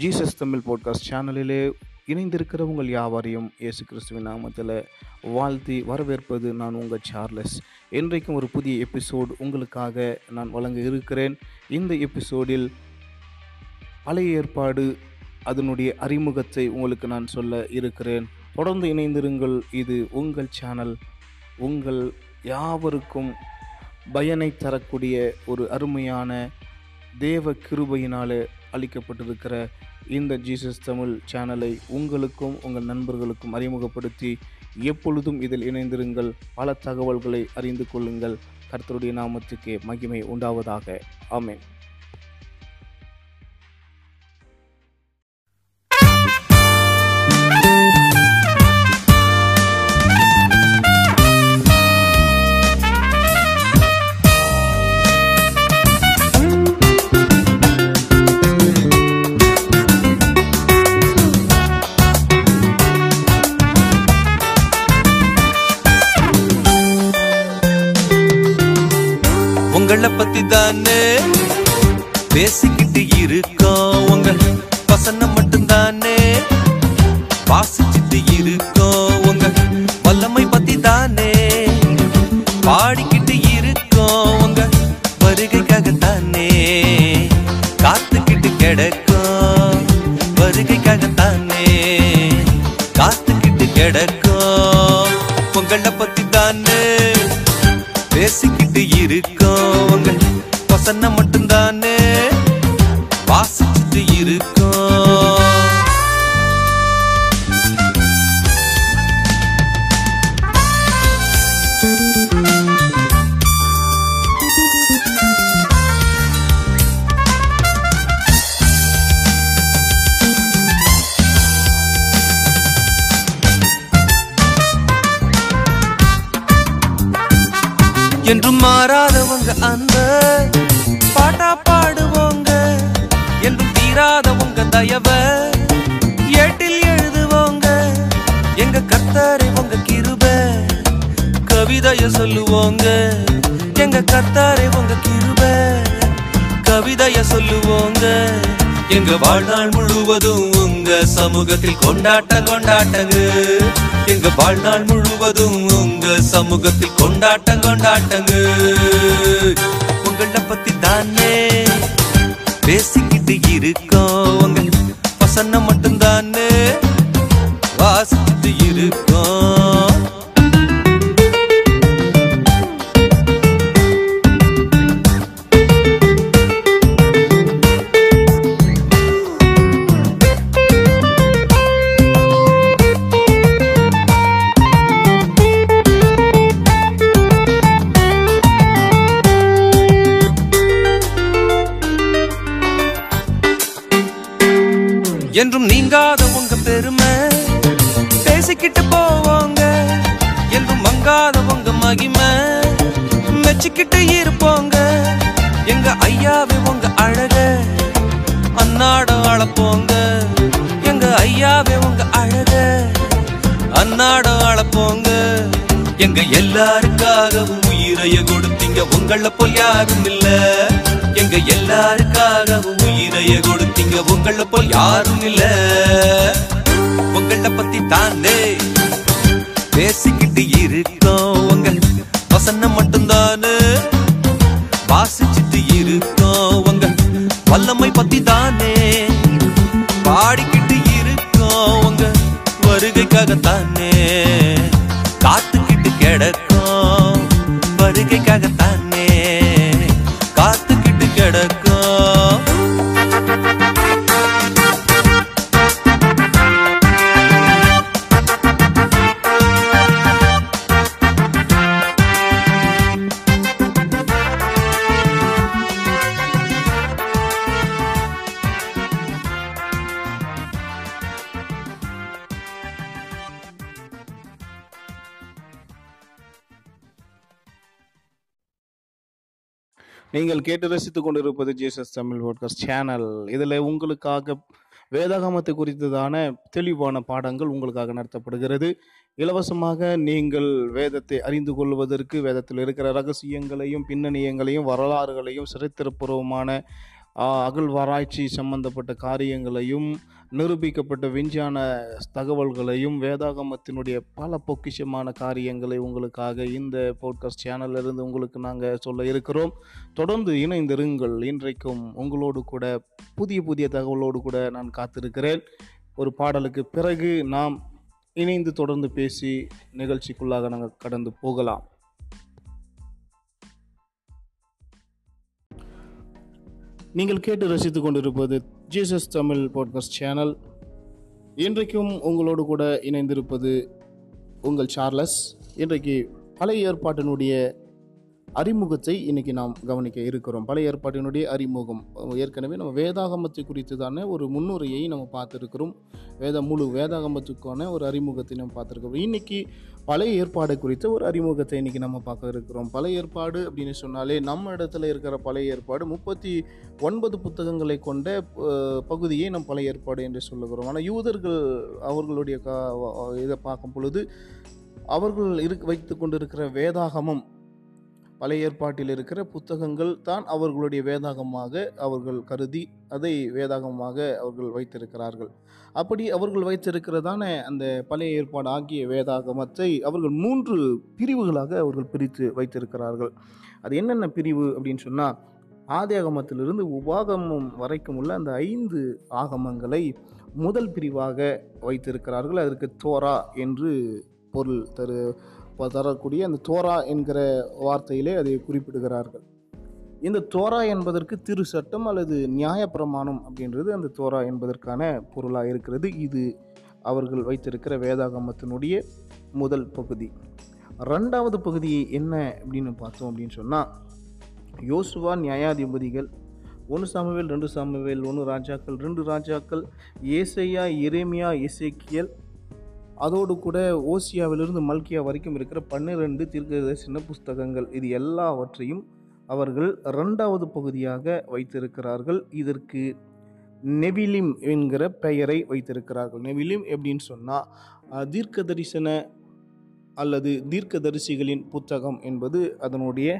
Jesus Tamil podcast சேனலிலே இணைந்திருக்கிற உங்கள் யாவரையும் இயேசு கிறிஸ்துவின் நாமத்தில் வாழ்த்தி வரவேற்பது நான் உங்கள் சார்லஸ். இன்றைக்கும் ஒரு புதிய எபிசோட் உங்களுக்காக நான் வழங்க இருக்கிறேன். இந்த எபிசோடில் பழைய ஏற்பாடு அதனுடைய அறிமுகத்தை உங்களுக்கு நான் சொல்ல இருக்கிறேன். தொடர்ந்து இணைந்திருங்கள். இது உங்கள் சேனல் உங்கள் யாவருக்கும் பயனை தரக்கூடிய ஒரு அருமையான தேவ கிருபையினாலே அளிக்கப்பட்டிருக்கிற இந்த ஜீசஸ் தமிழ் சேனலை உங்களுக்கும் உங்கள் நண்பர்களுக்கும் அறிமுகப்படுத்தி எப்பொழுதும் இதில் இணைந்திருங்கள். பல தகவல்களை அறிந்து கொள்ளுங்கள். கர்த்தருடைய நாமத்துக்கு மகிமை உண்டாவதாக. ஆமேன். பேசிக்கிட்டு இருக்கோம் உங்க வசனம் மட்டும்தானே? வாசிச்சுட்டு இருக்கோம். என்றும் மாறாதவங்க அந்த பாட்டா பாடுவோங்க என்றும் தீராதவங்க தயவ. ஏட்டில் எழுதுவோங்க எங்க கர்த்தரை உங்க கிருப. கவிதைய சொல்லுவோங்க எங்க கர்த்தரை உங்க கிருப. கவிதைய சொல்லுவோங்க எங்க வாழ்நாள் முழுவதும் உங்க சமூகத்தில் கொண்டாட்ட கொண்டாட்டங்க எங்க வாழ்நாள் முழுவதும் உங்க சமூகத்தில் கொண்டாட்டம் கொண்டாட்டங்க. உங்களை பத்தி தானே பேசிக்கிட்டு இருக்கோம். உங்க வசனம் மட்டும்தானே? வாசிச்சுட்டு என்றும் நீங்காத உங்க பெருமை. பேசிக்கிட்டு போவாங்க என்றும் மங்காத உங்க மகிமை. மெச்சிக்கிட்டு இருப்போங்க எங்க ஐயாவே உங்க அழக. அன்னாடம் அளப்போங்க எங்க ஐயாவே உங்க அழக. அன்னாடம் அளப்போங்க எங்க எல்லாருக்காகவும் உயிரைய கொடுத்தீங்க. உங்கள போல் யாரும் இல்ல எங்க எல்லாருக்காகவும் உயிரைய கொடுத்தீங்க. உங்கள போல் யாரும் இல்ல. உங்கள பத்தி தானே பேசிக்கிட்டு இருக்கோம். உங்க வசனம் மட்டும்தானே வாசிச்சுட்டு இருக்கோம். உங்க வல்லமை பத்தி தானே பாடிக்கிட்டு இருக்கோம். உங்க வருகைக்காகத்தானே நீங்கள் கேட்டு ரசித்துக் கொண்டிருப்பது ஜேசஸ் தமிழ் பாட்காஸ்ட் சேனல் இதில் உங்களுக்காக வேதாகமத்தை குறித்ததான தெளிவான பாடங்கள் உங்களுக்காக நடத்தப்படுகிறது. இலவசமாக நீங்கள் வேதத்தை அறிந்து கொள்வதற்கு வேதத்தில் இருக்கிற ரகசியங்களையும் பின்னணியங்களையும் வரலாறுகளையும் சரித்திரபூர்வமான அகழ்வாராய்ச்சி சம்பந்தப்பட்ட காரியங்களையும் நிரூபிக்கப்பட்ட விஞ்ஞான தகவல்களையும் வேதாகமத்தினுடைய பல பொக்கிஷமான காரியங்களை உங்களுக்காக இந்த போட்காஸ்ட் சேனல்ல இருந்து உங்களுக்கு நாங்கள் சொல்ல இருக்கிறோம். தொடர்ந்து இணைந்திருங்கள். இன்றைக்கும் உங்களோடு கூட புதிய புதிய தகவலோடு கூட நான் காத்திருக்கிறேன். ஒரு பாடலுக்கு பிறகு நாம் இணைந்து தொடர்ந்து பேசி நிகழ்ச்சிக்குள்ளாக நாங்கள் கடந்து போகலாம். நீங்கள் கேட்டு ரசித்து கொண்டிருப்பது ஜீசஸ் தமிழ் பாட்காஸ்ட் சேனல் இன்றைக்கும் உங்களோடு கூட இணைந்திருப்பது உங்கள் சார்லஸ் இன்றைக்கு பழைய ஏற்பாட்டினுடைய அறிமுகத்தை இன்னைக்கு நாம் கவனிக்க இருக்கிறோம். பழைய ஏற்பாட்டினுடைய அறிமுகம். ஏற்கனவே நம்ம வேதாகமத்தை குறித்து தானே ஒரு முன்னுரையை நம்ம பார்த்துருக்கிறோம். வேத முழு வேதாகமத்துக்கான ஒரு அறிமுகத்தை நம்ம பார்த்துருக்கிறோம். இன்னைக்கு பழைய ஏற்பாடு குறித்த ஒரு அறிமுகத்தை இன்னைக்கு நம்ம பார்க்க இருக்கிறோம். பழைய ஏற்பாடு அப்படின்னு சொன்னாலே நம்ம இடத்துல இருக்கிற பழைய ஏற்பாடு முப்பத்தி ஒன்பது புத்தகங்களை கொண்ட பகுதியை நம் பழைய ஏற்பாடு என்று சொல்லுகிறோம். ஆனால் யூதர்கள் அவர்களுடைய கா இதை பார்க்கும் பொழுது அவர்கள் இரு வைத்து கொண்டிருக்கிற வேதாகமம் பழைய ஏற்பாட்டில் இருக்கிற புத்தகங்கள் தான் அவர்களுடைய வேதாகமாக அவர்கள் கருதி அதை வேதாகமாக அவர்கள் வைத்திருக்கிறார்கள். அப்படி அவர்கள் வைத்திருக்கிறதான அந்த பழைய ஏற்பாடு ஆகிய வேதாகமத்தை அவர்கள் மூன்று பிரிவுகளாக அவர்கள் பிரித்து வைத்திருக்கிறார்கள். அது என்னென்ன பிரிவு அப்படின்னு சொன்னால் ஆதியாகமத்திலிருந்து உபாகமம் வரைக்கும் உள்ள அந்த ஐந்து ஆகமங்களை முதல் பிரிவாக வைத்திருக்கிறார்கள். அதற்கு தோரா என்று பொருள் தரு தரக்கூடிய அந்த தோரா என்கிற வார்த்தையிலே அதை குறிப்பிடுகிறார்கள். இந்த தோரா என்பதற்கு திரு சட்டம் அல்லது நியாயப்பிரமாணம் அப்படின்றது அந்த தோரா என்பதற்கான பொருளாக இருக்கிறது. இது அவர்கள் வைத்திருக்கிற வேதாகமத்தினுடைய முதல் பகுதி. ரெண்டாவது பகுதி என்ன அப்படின்னு பார்த்தோம் அப்படின்னு சொன்னால் யோசுவா நியாயாதிபதிகள் ஒன்று சாமுவேல் ரெண்டு சாமுவேல் ஒன்று ராஜாக்கள் ரெண்டு ராஜாக்கள் ஏசையா எரேமியா இசைக்கியல் அதோடு கூட ஓசியாவிலிருந்து மல்கியா வரைக்கும் இருக்கிற பன்னிரெண்டு தீர்க்கதரிசன புஸ்தகங்கள். இது எல்லாவற்றையும் அவர்கள் இரண்டாவது பகுதியாக வைத்திருக்கிறார்கள். இதற்கு நெவிலிம் என்கிற பெயரை வைத்திருக்கிறார்கள். நெவிலிம் எப்படின்னு சொன்னால் தீர்க்க தரிசன அல்லது தீர்க்கதரிசிகளின் புத்தகம் என்பது அதனுடைய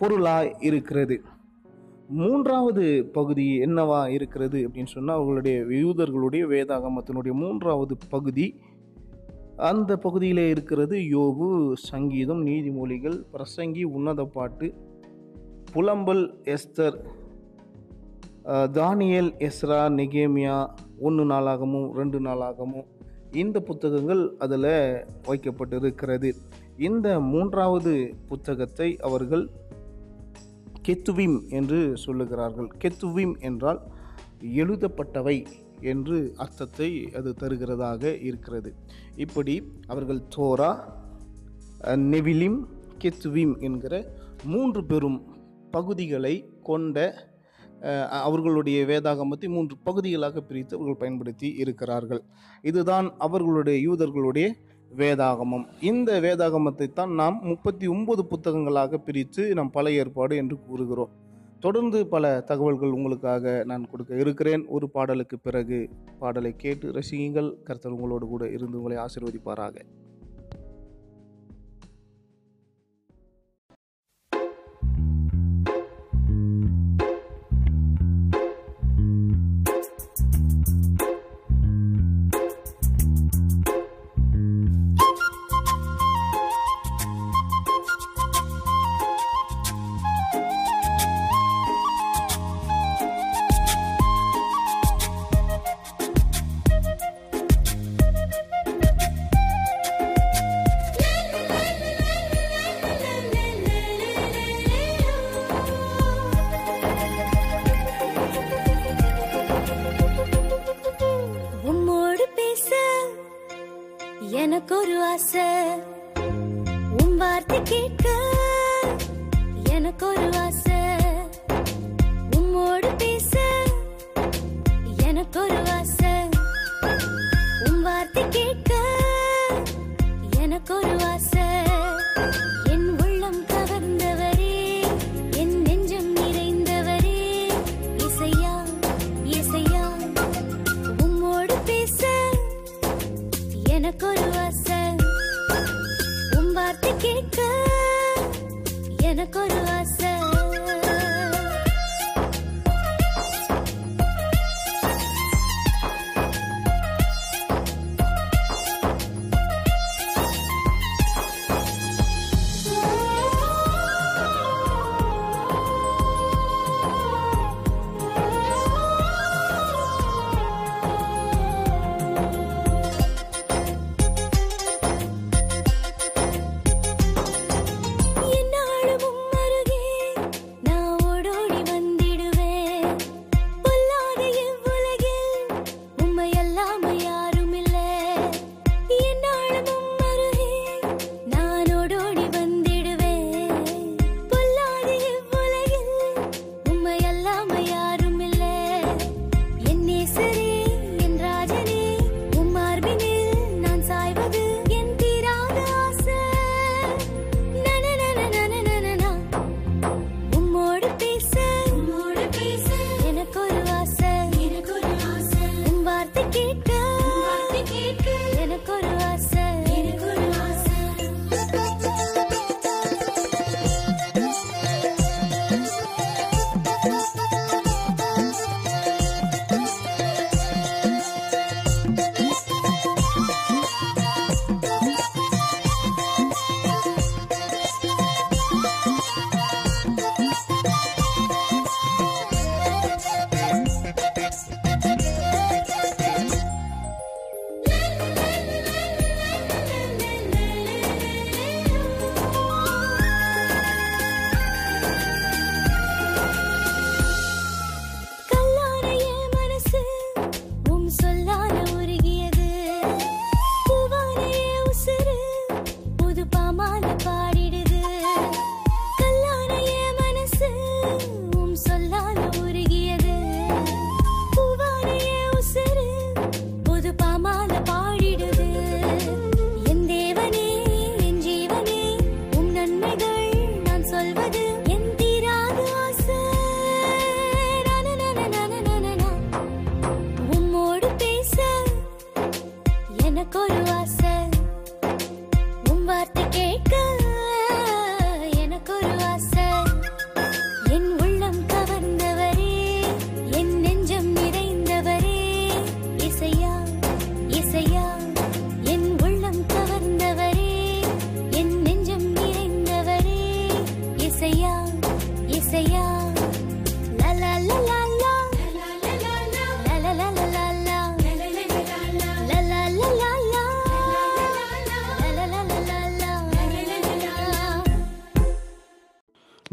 பொருளாக இருக்கிறது. மூன்றாவது பகுதி என்னவா இருக்கிறது அப்படின்னு சொன்னால் அவர்களுடைய யூதர்களுடைய வேதாகமத்தினுடைய மூன்றாவது பகுதி அந்த பகுதியிலே இருக்கிறது யோபு சங்கீதம் நீதிமொழிகள் பிரசங்கி உன்னத பாட்டு. புலம்பல் எஸ்தர் தானியல் எஸ்ரா நெகேமியா ஒன்று நாளாகவும் ரெண்டு நாளாகவும் இந்த புத்தகங்கள் அதில் வைக்கப்பட்டிருக்கிறது. இந்த மூன்றாவது புத்தகத்தை அவர்கள் கெத்துவிம் என்று சொல்லுகிறார்கள். கெத்துவிம் என்றால் எழுதப்பட்டவை. என்று அர்த்தத்தை அது தருகிறதாக இருக்கிறது. இப்படி அவர்கள் தோரா நெவிலிம் கெத்துவிம் என்கிற மூன்று பெரும் பகுதிகளை கொண்ட அவர்களுடைய வேதாகமத்தை மூன்று பகுதிகளாக பிரித்து அவர்கள் பயன்படுத்தி இருக்கிறார்கள். இதுதான் அவர்களுடைய யூதர்களுடைய வேதாகமம். இந்த வேதாகமத்தை தான் நாம் முப்பத்தி ஒன்பது புத்தகங்களாக பிரித்து நாம் பழைய ஏற்பாடு என்று கூறுகிறோம். தொடர்ந்து பல தகவல்கள் உங்களுக்காக நான் கொடுக்க இருக்கிறேன். ஒரு பாடலுக்கு பிறகு பாடலை கேட்டு ரசியுங்கள். கர்த்தர் உங்களோடு கூட இருந்து உங்களை ஆசீர்வதிப்பாராக.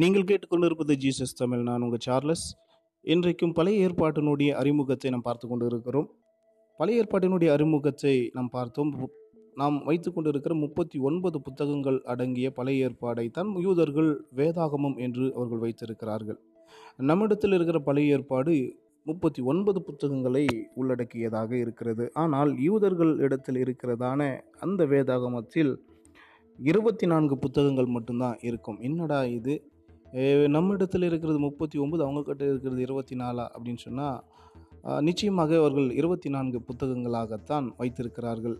நீங்கள் கேட்டுக்கொண்டிருப்பது ஜீசஸ் தமிழ். நான் உங்கள் சார்லஸ். இன்றைக்கும் பழைய ஏற்பாட்டினுடைய அறிமுகத்தை நாம் பார்த்து கொண்டு இருக்கிறோம் பழைய ஏற்பாட்டினுடைய அறிமுகத்தை நாம் பார்த்தோம். நாம் வைத்து கொண்டிருக்கிற முப்பத்தி ஒன்பது புத்தகங்கள் அடங்கிய பழைய ஏற்பாடை தான் யூதர்கள் வேதாகமம் என்று அவர்கள் வைத்திருக்கிறார்கள். நம்மிடத்தில் இருக்கிற பழைய ஏற்பாடு முப்பத்தி ஒன்பது புத்தகங்களை உள்ளடக்கியதாக இருக்கிறது. ஆனால் யூதர்கள் இடத்தில் இருக்கிறதான அந்த வேதாகமத்தில் இருபத்தி நான்கு புத்தகங்கள் மட்டும்தான் இருக்கும். என்னடா இது? நம்ம நம்மிடத்தில் இருக்கிறது முப்பத்தி ஒம்பது அவங்க கிட்ட இருக்கிறது இருபத்தி நாலா அப்படின்னு சொன்னால் நிச்சயமாக அவர்கள் இருபத்தி நான்கு புத்தகங்களாகத்தான் வைத்திருக்கிறார்கள்.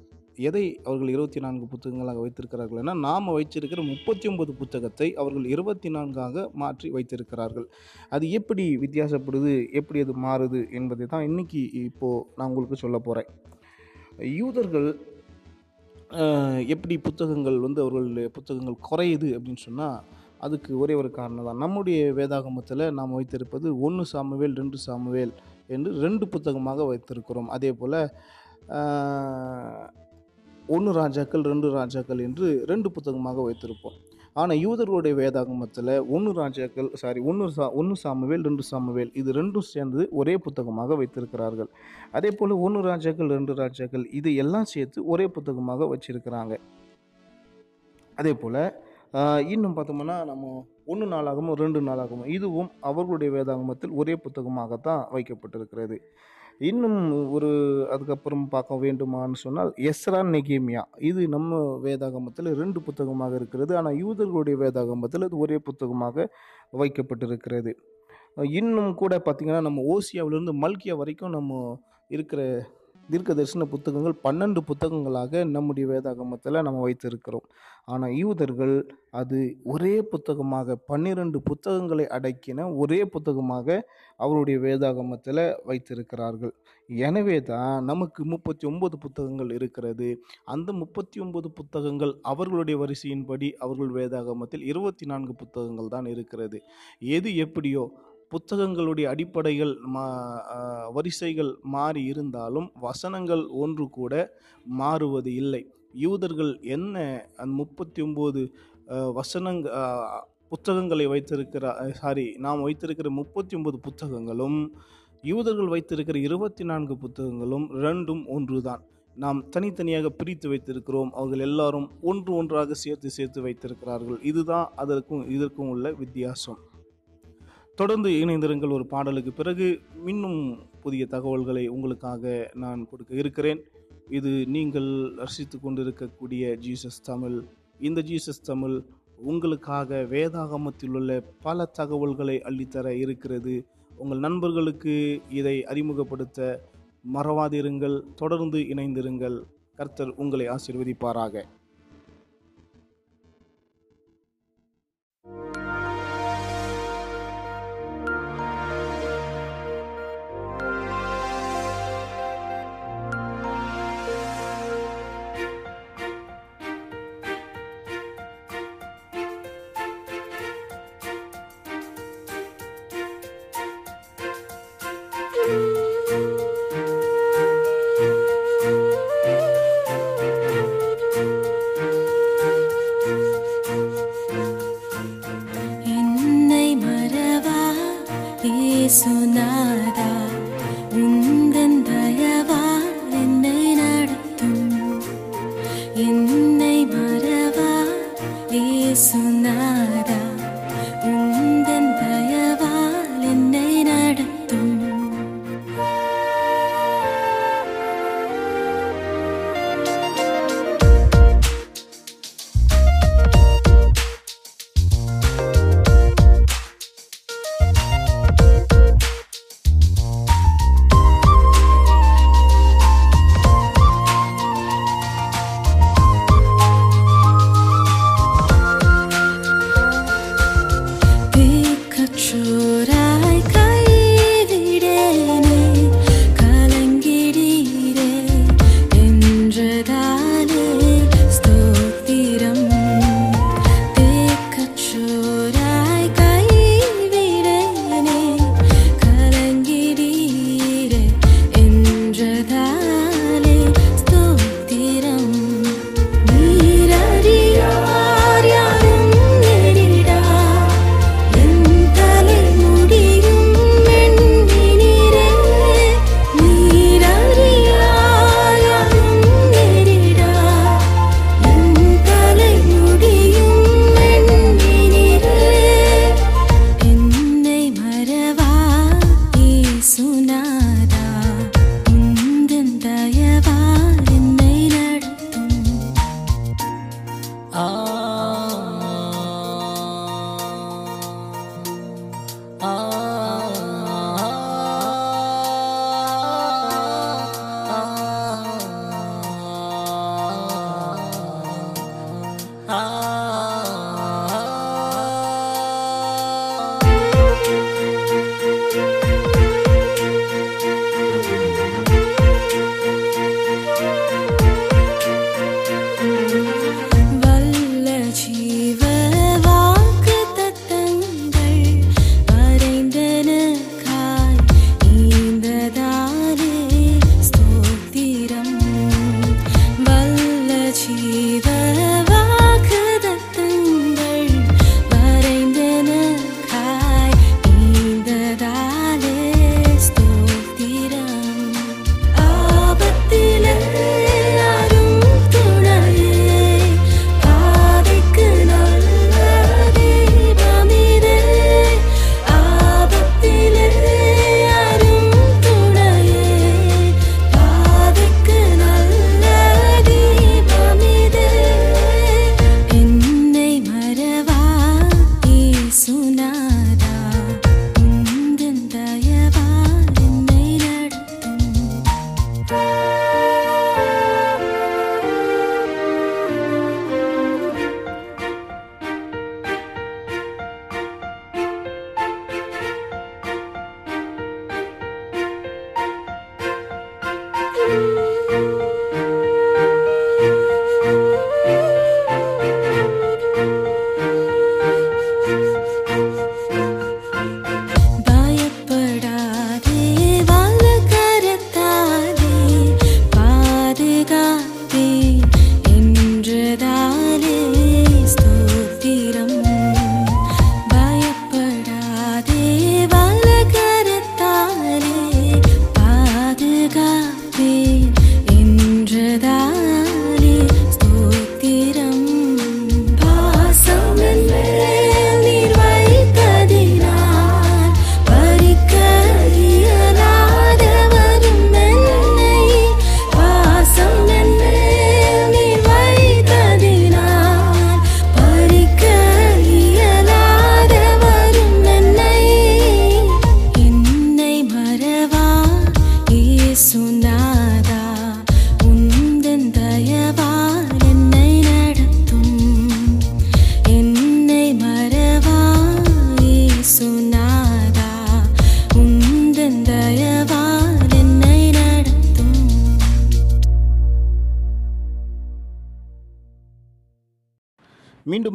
எதை அவர்கள் இருபத்தி நான்கு புத்தகங்களாக வைத்திருக்கிறார்கள்னா நாம் வைத்திருக்கிற முப்பத்தி ஒன்பது புத்தகத்தை அவர்கள் இருபத்தி நான்காக மாற்றி வைத்திருக்கிறார்கள். அது எப்படி வித்தியாசப்படுது எப்படி அது மாறுது என்பதை தான் இன்றைக்கி இப்போது நான் உங்களுக்கு சொல்ல போகிறேன் யூதர்கள் எப்படி புத்தகங்கள் வந்து அவர்களுடைய புத்தகங்கள் குறையுது அப்படின்னு சொன்னால் அதுக்கு ஒரே ஒரு காரணம் தான். நம்முடைய வேதாகமத்தில் நாம் வைத்திருப்பது ஒன்று சாமுவேல் ரெண்டு சாமுவேல் என்று ரெண்டு புத்தகமாக வைத்திருக்கிறோம். அதே போல் ஒன்று ராஜாக்கள் ரெண்டு ராஜாக்கள் என்று ரெண்டு புத்தகமாக வைத்திருப்போம். ஆனால் யூதர்களுடைய வேதாகமத்தில் ஒன்று ராஜாக்கள் சாரி ஒன்று சா ஒன்று சாமுவேல் ரெண்டு சாமுவேல் இது ரெண்டும் சேர்ந்து ஒரே புத்தகமாக வைத்திருக்கிறார்கள். அதே போல் ஒன்று ராஜாக்கள் ரெண்டு ராஜாக்கள் இது எல்லாம் சேர்த்து ஒரே புத்தகமாக வச்சிருக்கிறாங்க. அதே போல் இன்னும் பார்த்தோம்னா நம்ம ஒன்று நாளாகமோ ரெண்டு நாளாகமோ இதுவும் அவர்களுடைய வேதாகமத்தில் ஒரே புத்தகமாகத்தான் வைக்கப்பட்டிருக்கிறது. இன்னும் ஒரு அதுக்கப்புறம் பார்க்க வேண்டுமான்னு சொன்னால் எஸ்ரா நெகேமியா. இது நம்ம வேதாகமத்தில் ரெண்டு புத்தகமாக இருக்கிறது. ஆனால் யூதர்களுடைய வேதாகமத்தில் அது ஒரே புத்தகமாக வைக்கப்பட்டிருக்கிறது. இன்னும் கூட பார்த்திங்கன்னா நம்ம ஓசியாவிலேருந்து மல்கியா வரைக்கும் நம்ம இருக்கிற தீர்க்க தரிசன புத்தகங்கள் பன்னெண்டு புத்தகங்களாக நம்முடைய வேதாகமத்தில் நம்ம வைத்திருக்கிறோம். ஆனால் யூதர்கள் அது ஒரே புத்தகமாக பன்னிரண்டு புத்தகங்களை அடக்கின ஒரே புத்தகமாக அவருடைய வேதாகமத்தில் வைத்திருக்கிறார்கள். எனவே தான் நமக்கு முப்பத்தி ஒன்பது புத்தகங்கள் இருக்கிறது. அந்த முப்பத்தி ஒன்பது புத்தகங்கள் அவர்களுடைய வரிசையின்படி அவர்கள் வேதாகமத்தில் இருபத்தி நான்கு புத்தகங்கள் தான் இருக்கிறது. எது எப்படியோ புத்தகங்களுடைய அடிப்படைகள் மா வரிசைகள் மாறி இருந்தாலும் வசனங்கள் ஒன்று கூட மாறுவது இல்லை. யூதர்கள் என்ன அந்த முப்பத்தி ஒம்பது வசனங்க புத்தகங்களை வைத்திருக்கிற சாரி நாம் வைத்திருக்கிற முப்பத்தி ஒன்பது புத்தகங்களும் யூதர்கள் வைத்திருக்கிற இருபத்தி நான்கு புத்தகங்களும் ரெண்டும் ஒன்றுதான். நாம் தனித்தனியாக பிரித்து வைத்திருக்கிறோம் அவர்கள் எல்லாரும் ஒன்று ஒன்றாக சேர்த்து சேர்த்து வைத்திருக்கிறார்கள். இதுதான் அதற்கும் இதற்கும் உள்ள வித்தியாசம். தொடர்ந்து இணைந்திருங்கள் ஒரு பாடலுக்கு பிறகு இன்னும் புதிய தகவல்களை உங்களுக்காக நான் கொடுக்க இருக்கிறேன். இது நீங்கள் ரசித்து கொண்டிருக்கக்கூடிய ஜீசஸ் தமிழ். இந்த ஜீசஸ் தமிழ் உங்களுக்காக வேதாகமத்தில் உள்ள பல தகவல்களை அள்ளித்தர இருக்கிறது. உங்கள் நண்பர்களுக்கு இதை அறிமுகப்படுத்த மறவாதிருங்கள். தொடர்ந்து இணைந்திருங்கள். கர்த்தர் உங்களை ஆசீர்வதிப்பாராக.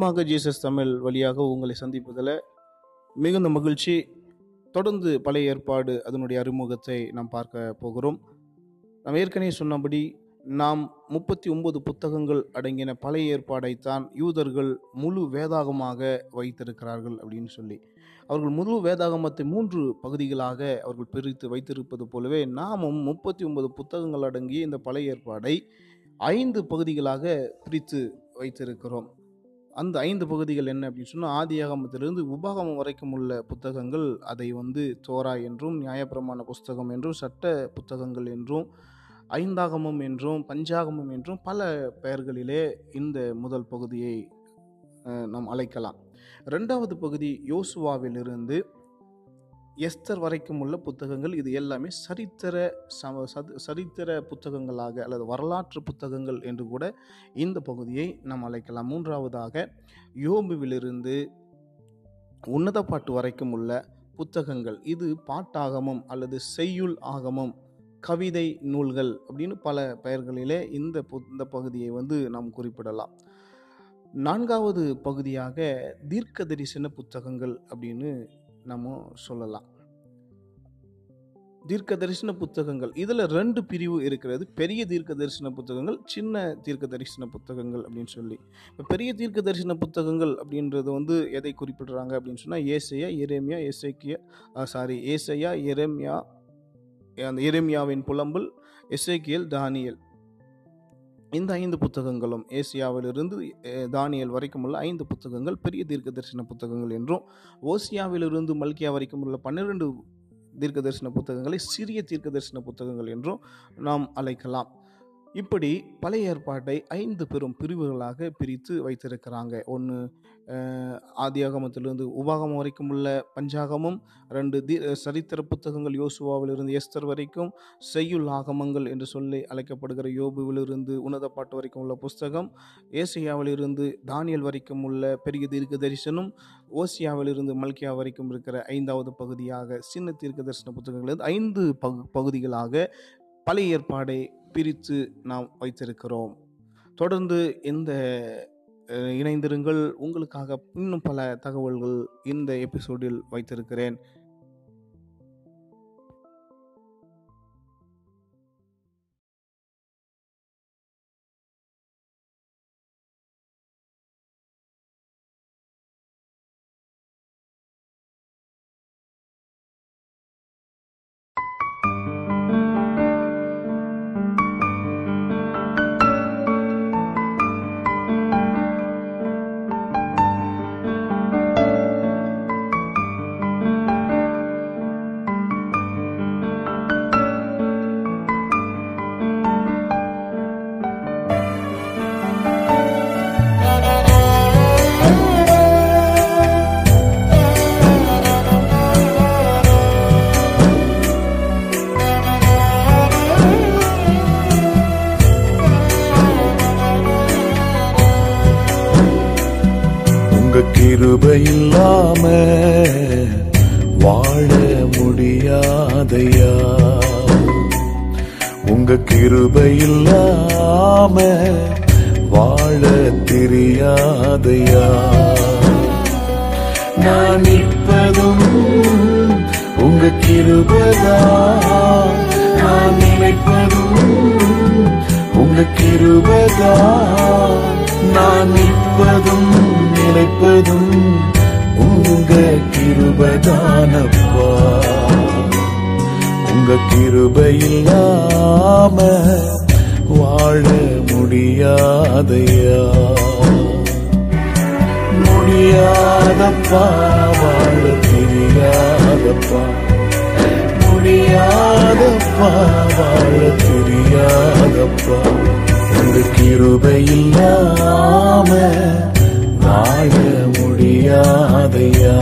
மீண்டுமாக ஜீசஸ் தமிழ் வழியாக உங்களை சந்திப்பதில் மிகுந்த மகிழ்ச்சி. தொடர்ந்து பழைய ஏற்பாடு அதனுடைய அறிமுகத்தை நாம் பார்க்க போகிறோம். நாம் ஏற்கனவே சொன்னபடி நாம் முப்பத்தி ஒன்பது புத்தகங்கள் அடங்கின பழைய ஏற்பாடைத்தான் யூதர்கள் முழு வேதாகமாக வைத்திருக்கிறார்கள் அப்படின்னு சொல்லி. அவர்கள் முழு வேதாகமத்தை மூன்று பகுதிகளாக அவர்கள் பிரித்து வைத்திருப்பது போலவே நாமும் முப்பத்தி ஒன்பது புத்தகங்கள் அடங்கிய இந்த பழைய ஏற்பாடை ஐந்து பகுதிகளாக பிரித்து வைத்திருக்கிறோம். அந்த ஐந்து பகுதிகள் என்ன அப்படின்னு சொன்னால் ஆதியாகமத்திலிருந்து உபாகமம் வரைக்கும் உள்ள புத்தகங்கள் அதை வந்து தோரா என்றும் நியாயப்பிரமாண புஸ்தகம் என்றும் சட்ட புத்தகங்கள் என்றும் ஐந்தாகமம் என்றும் பஞ்சாகமம் என்றும் பல பெயர்களிலே இந்த முதல் பகுதியை நாம் அழைக்கலாம். ரெண்டாவது பகுதி யோசுவாவிலிருந்து எஸ்தர் வரைக்கும் உள்ள புத்தகங்கள் இது எல்லாமே சரித்திர சம சரித்திர புத்தகங்களாக அல்லது வரலாற்று புத்தகங்கள் என்று கூட இந்த பகுதியை நாம் அழைக்கலாம். மூன்றாவதாக யோபுவிலிருந்து உன்னத பாட்டு வரைக்கும் உள்ள புத்தகங்கள். இது பாட்டாகமம் அல்லது செய்யுள் ஆகமம் கவிதை நூல்கள் அப்படின்னு பல பெயர்களிலே இந்த பு- இந்த பகுதியை வந்து நாம் குறிப்பிடலாம். நான்காவது பகுதியாக தீர்க்க தரிசன புத்தகங்கள் அப்படின்னு நம்ம சொல்லலாம். தீர்க்க தரிசன புத்தகங்கள். இதில் ரெண்டு பிரிவு இருக்கிறது. பெரிய தீர்க்க தரிசன புத்தகங்கள் சின்ன தீர்க்க தரிசன புத்தகங்கள் அப்படின்னு சொல்லி. இப்போ பெரிய தீர்க்க தரிசன புத்தகங்கள் அப்படின்றது வந்து எதை குறிப்பிடுறாங்க அப்படின்னு சொன்னால் ஏசையா எரேமியா எசேக்கியா சாரி ஏசையா எரேமியா அந்த எரேமியாவின் புலம்பல் எசேக்கியல் தானியல். இந்த ஐந்து புத்தகங்களும் ஏசியாவிலிருந்து தானியல் வரைக்கும் உள்ள ஐந்து புத்தகங்கள் பெரிய தீர்க்க தரிசன புத்தகங்கள் என்றும் ஓசியாவிலிருந்து மல்கியா வரைக்கும் உள்ள பன்னிரண்டு தீர்க்க தரிசன புத்தகங்களை சிறிய தீர்க்க தரிசன புத்தகங்கள் என்றும் நாம் அழைக்கலாம். இப்படி பழைய ஏற்பாட்டை ஐந்து பெரும் பிரிவுகளாக பிரித்து வைத்திருக்கிறாங்க. ஒன்று ஆதியாகமத்திலிருந்து உபாகமம் வரைக்கும் உள்ள பஞ்சாகமும் ரெண்டு தி சரித்திர புத்தகங்கள் யோசுவாவிலிருந்து எஸ்தர் வரைக்கும் செய்யுள் ஆகமங்கள் என்று சொல்லி அழைக்கப்படுகிற யோபுவிலிருந்து உன்னத பாட்டு வரைக்கும் உள்ள புஸ்தகம் ஏசியாவிலிருந்து தானியல் வரைக்கும் உள்ள பெரிய தீர்க்க தரிசனம் ஓசியாவிலிருந்து மல்கியா வரைக்கும் இருக்கிற ஐந்தாவது பகுதியாக சின்ன தீர்க்க தரிசன புத்தகங்கள் ஐந்து பகு பகுதிகளாக பழைய ஏற்பாடை பிரித்து நாம் வைத்திருக்கிறோம். தொடர்ந்து இந்த இணைந்திருங்கள். உங்களுக்காக இன்னும் பல தகவல்கள் இந்த எபிசோடில் வைத்திருக்கிறேன். இல்லாம வாழ முடியாதையா? உங்க கிருபை இல்லாம வாழ தெரியாதையா? நான் நிற்பதும் உங்க கிருபதான். நான் நினைப்பதும் உங்க கிருபதான். கிருபதானப்பா. உங்க கிருபை இல்லாம வாழ முடியாதையா? முடியாதப்பா வாழ தெரியாதப்பா. முடியாதப்பா வாழ தெரியாதப்பா. உங்க கிருபை இல்லாம வாழ முடியாதையா?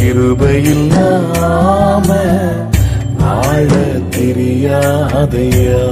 உங்க கிருபை வாழ தெரியாதையா?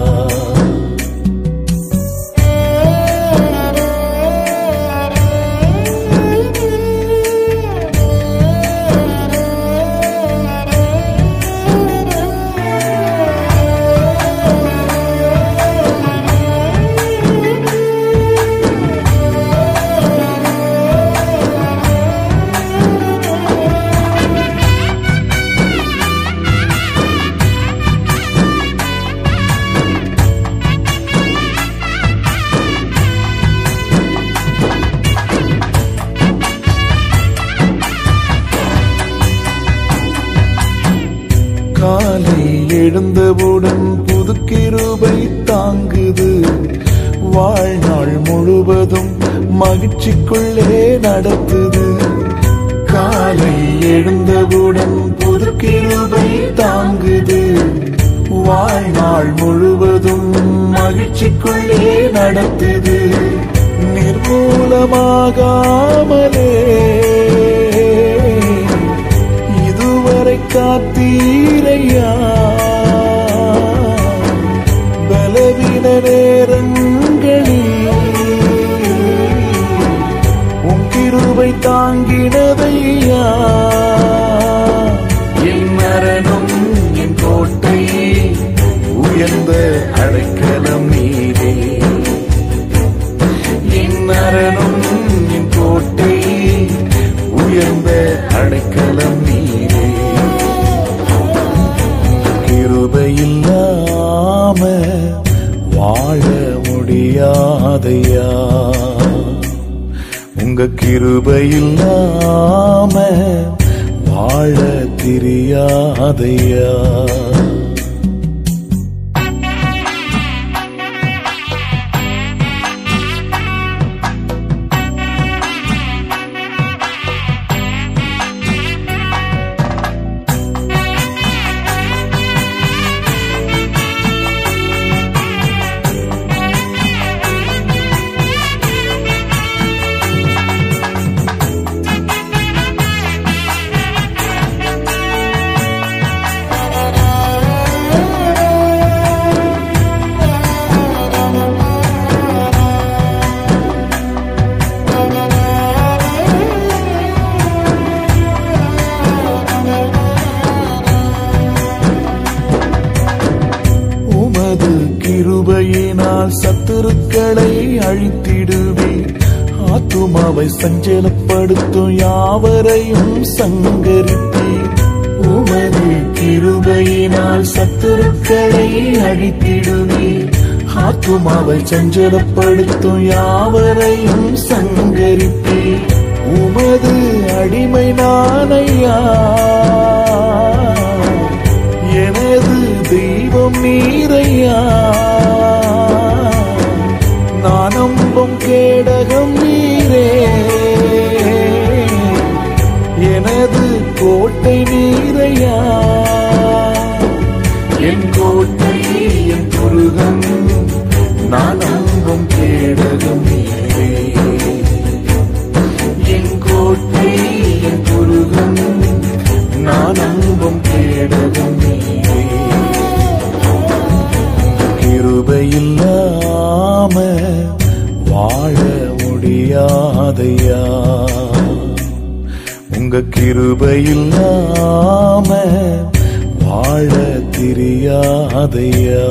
கிருபையில்லாம வாழ தெரியாதையா? அவை சஞ்சலப்படுத்தும் யாவரையும் சங்கரித்தீர். உமது கிருபையினால் சத்துருக்களை அழித்திடுவீர். ஆத்துமாவை சஞ்சலப்படுத்தும் யாவரையும் சங்கரிப்பீர் உமது அடிமை நானையா? எனது தெய்வம் நீரையா? நான் நம்பும் கேடக கோட்டை நீரையா? என் கோட்டை என் முருகன் நான் அங்கும் கேடகம் நீரே. என் கோட்டை என் முருகன் நான் அங்கும் கேடகம் கிருபையில்லாம வாழ முடியாதையா? உங்க கிருபையில் நாம வாழ தெரியாதையா?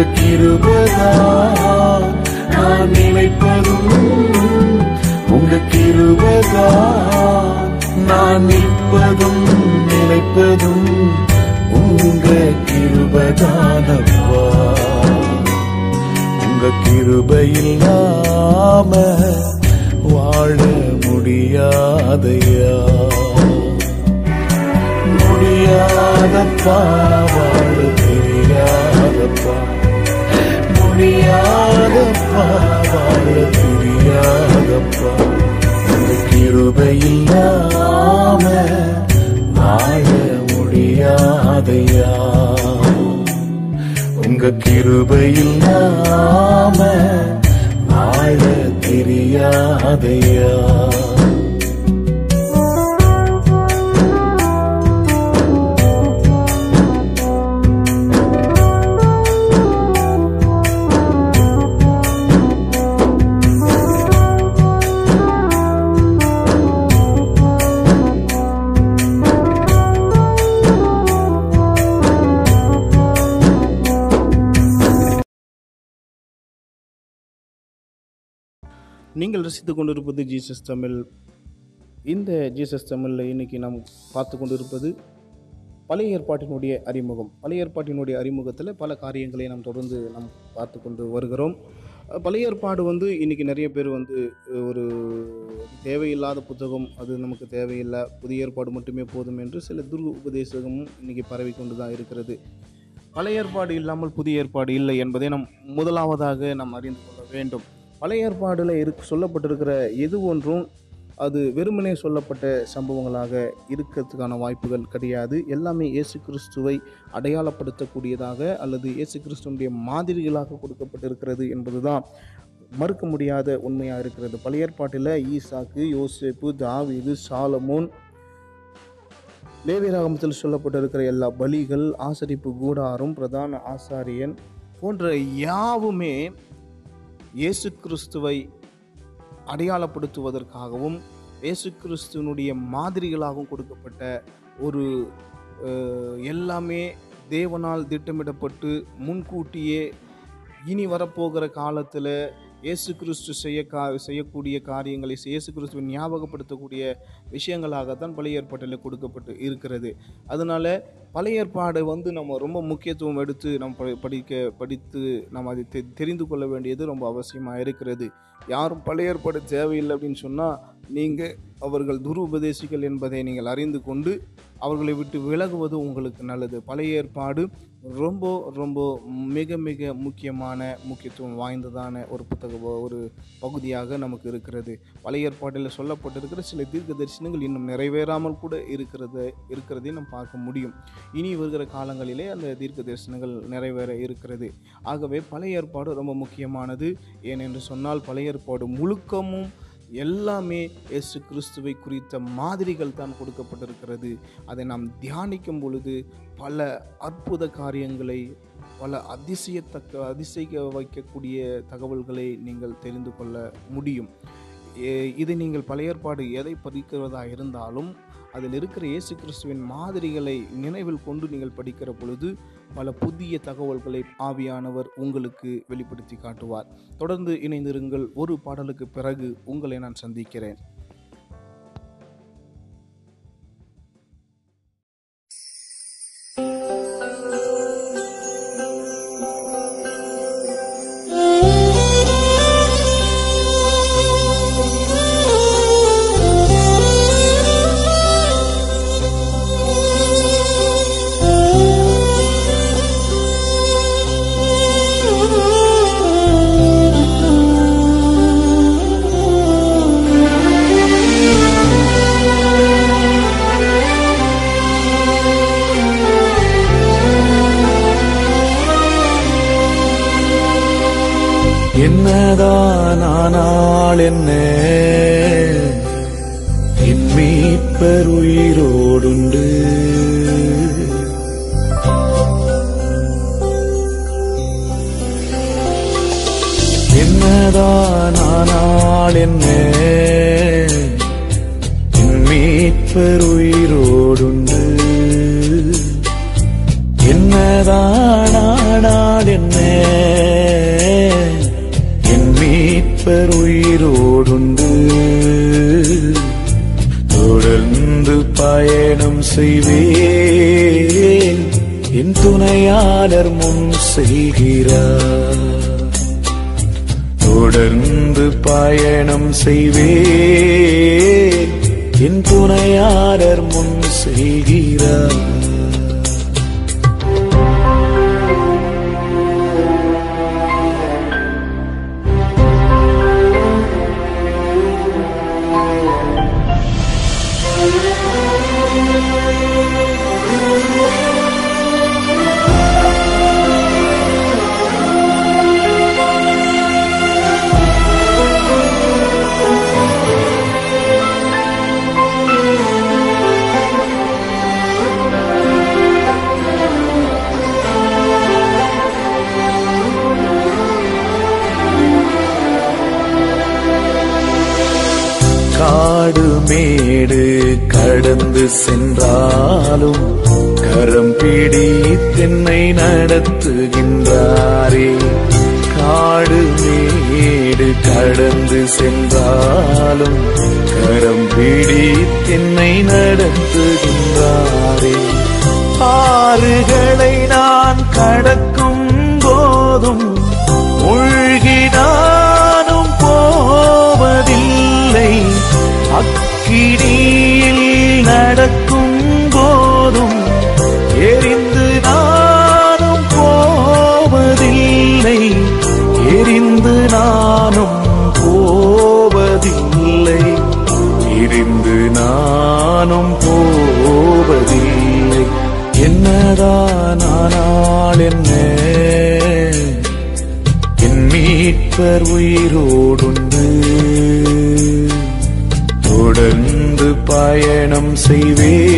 உங்க கிருபதான் நான் நினைப்பதும் உங்க கிருபதான் நான் நிற்பதும் நினைப்பதும் உங்க கிருபதானப்பா உங்க கிருபை வாழ முடியாதையா முடியாதப்பா வாழ முடியாதப்பா வாழ தெரியாதப்பா உங்க கிருபை வாழ முடியாதையா? உங்க கிருபையில்லாம வாழ தெரியாதையா? நீங்கள் ரசித்து கொண்டிருப்பது ஜீசஸ் தமிழ். இந்த ஜீசஸ் தமிழில் இன்னைக்கு நாம் பார்த்து கொண்டிருப்பது பழைய ஏற்பாட்டினுடைய அறிமுகம். பழைய ஏற்பாட்டினுடைய அறிமுகத்தில் பல காரியங்களை நாம் தொடர்ந்து நாம் பார்த்து கொண்டு வருகிறோம். பழைய ஏற்பாடு வந்து இன்றைக்கி நிறைய பேர் வந்து ஒரு தேவையில்லாத புத்தகம் அது நமக்கு தேவையில்லை புதிய ஏற்பாடு மட்டுமே போதும் என்று சில துரு உபதேசமும் இன்றைக்கி பரவி கொண்டு தான் இருக்கிறது. பழைய ஏற்பாடு இல்லாமல் புதிய ஏற்பாடு இல்லை என்பதை நாம் முதலாவதாக நாம் அறிந்து கொள்ள வேண்டும். பழைய ஏற்பாடில் இருக்கு சொல்லப்பட்டிருக்கிற எது ஒன்றும் அது வெறுமனே சொல்லப்பட்ட சம்பவங்களாக இருக்கிறதுக்கான வாய்ப்புகள் கிடையாது. எல்லாமே இயேசு கிறிஸ்துவை அடையாளப்படுத்தக்கூடியதாக அல்லது இயேசு கிறிஸ்துவனுடைய மாதிரிகளாக கொடுக்கப்பட்டிருக்கிறது என்பதுதான் மறுக்க முடியாத உண்மையாக இருக்கிறது. பழைய ஏற்பாட்டில் ஈசாக்கு யோசேப்பு தாவீது சாலமோன் லேவியராகமத்தில் சொல்லப்பட்டிருக்கிற எல்லா பலிகள் ஆசரிப்பு கூடாரும் பிரதான ஆசாரியன் போன்ற யாவுமே இயேசு கிறிஸ்துவை அடையாளப்படுத்துவதற்காகவும் இயேசு கிறிஸ்துவனுடைய மாதிரிகளாகவும் கொடுக்கப்பட்ட ஒரு எல்லாமே தேவனால் திட்டமிடப்பட்டு முன்கூட்டியே இனி வரப்போகிற காலத்தில் இயேசு கிறிஸ்து செய்ய கா செய்யக்கூடிய காரியங்களை இயேசு கிறிஸ்துவை ஞாபகப்படுத்தக்கூடிய விஷயங்களாகத்தான் பழைய ஏற்பாட்டில் கொடுக்கப்பட்டு இருக்கிறது. அதனால் பழைய ஏற்பாடு வந்து நம்ம ரொம்ப முக்கியத்துவம் எடுத்து நம்ம ப- படிக்க படித்து நம்ம அதை தெரிந்து கொள்ள வேண்டியது ரொம்ப அவசியமாக இருக்கிறது. யாரும் பழைய ஏற்பாடு தேவையில்லை அப்படின்னு சொன்னால் நீங்கள் அவர்கள் துருபதேசிகள் என்பதை நீங்கள் அறிந்து கொண்டு அவர்களை விட்டு விலகுவது உங்களுக்கு நல்லது. பழைய ஏற்பாடு ரொம்ப ரொம்ப மிக மிக முக்கியமான முக்கியத்துவம் வாய்ந்ததான ஒரு புத்தக ஒரு பகுதியாக நமக்கு இருக்கிறது. பழைய ஏற்பாட்டில் சொல்லப்பட்டிருக்கிற சில தீர்க்க தரிசனங்கள் இன்னும் நிறைவேறாமல் கூட இருக்கிறது இருக்கிறதை நாம் பார்க்க முடியும். இனி வருகிற காலங்களிலே அந்த தீர்க்க தரிசனங்கள் நிறைவேற இருக்கிறது. ஆகவே பழைய ஏற்பாடு ரொம்ப முக்கியமானது. ஏனென்று சொன்னால் பழைய ஏற்பாடு முழுக்கமும் எல்லாமே இயேசு கிறிஸ்துவை குறித்த மாதிரிகள் தான் கொடுக்கப்பட்டிருக்கிறது. அதை நாம் தியானிக்கும் பொழுது பல அற்புத காரியங்களை பல அதிசயத்தக்க அதிசய வைக்கக்கூடிய தகவல்களை நீங்கள் தெரிந்து கொள்ள முடியும். ஏ- இது நீங்கள் பழைய ஏற்பாடு எதை படிக்கிறதா இருந்தாலும் அதில் இருக்கிற இயேசு கிறிஸ்துவின் மாதிரிகளை நினைவில் கொண்டு நீங்கள் படிக்கிற பொழுது பல புதிய தகவல்களை ஆவியானவர் உங்களுக்கு வெளிப்படுத்தி காட்டுவார். தொடர்ந்து இணைந்திருங்கள். ஒரு பாடலுக்கு பிறகு உங்களை நான் சந்திக்கிறேன். சென்றாலும் கரம் பிடி தென்னை நடத்துகின்றாரே. காடு மேடு கடந்து சென்றாலும் கரம் பிடி தென்னை நடத்துகின்றாரே. ஆறுகளை நான் கடக்கும் போதும் நானும் போவதில்லை. என்னதான் ஆனால் என்ன? என் மீட்பர் உயிரோடுண்டு. தொடர்ந்து பயணம் செய்வேன்.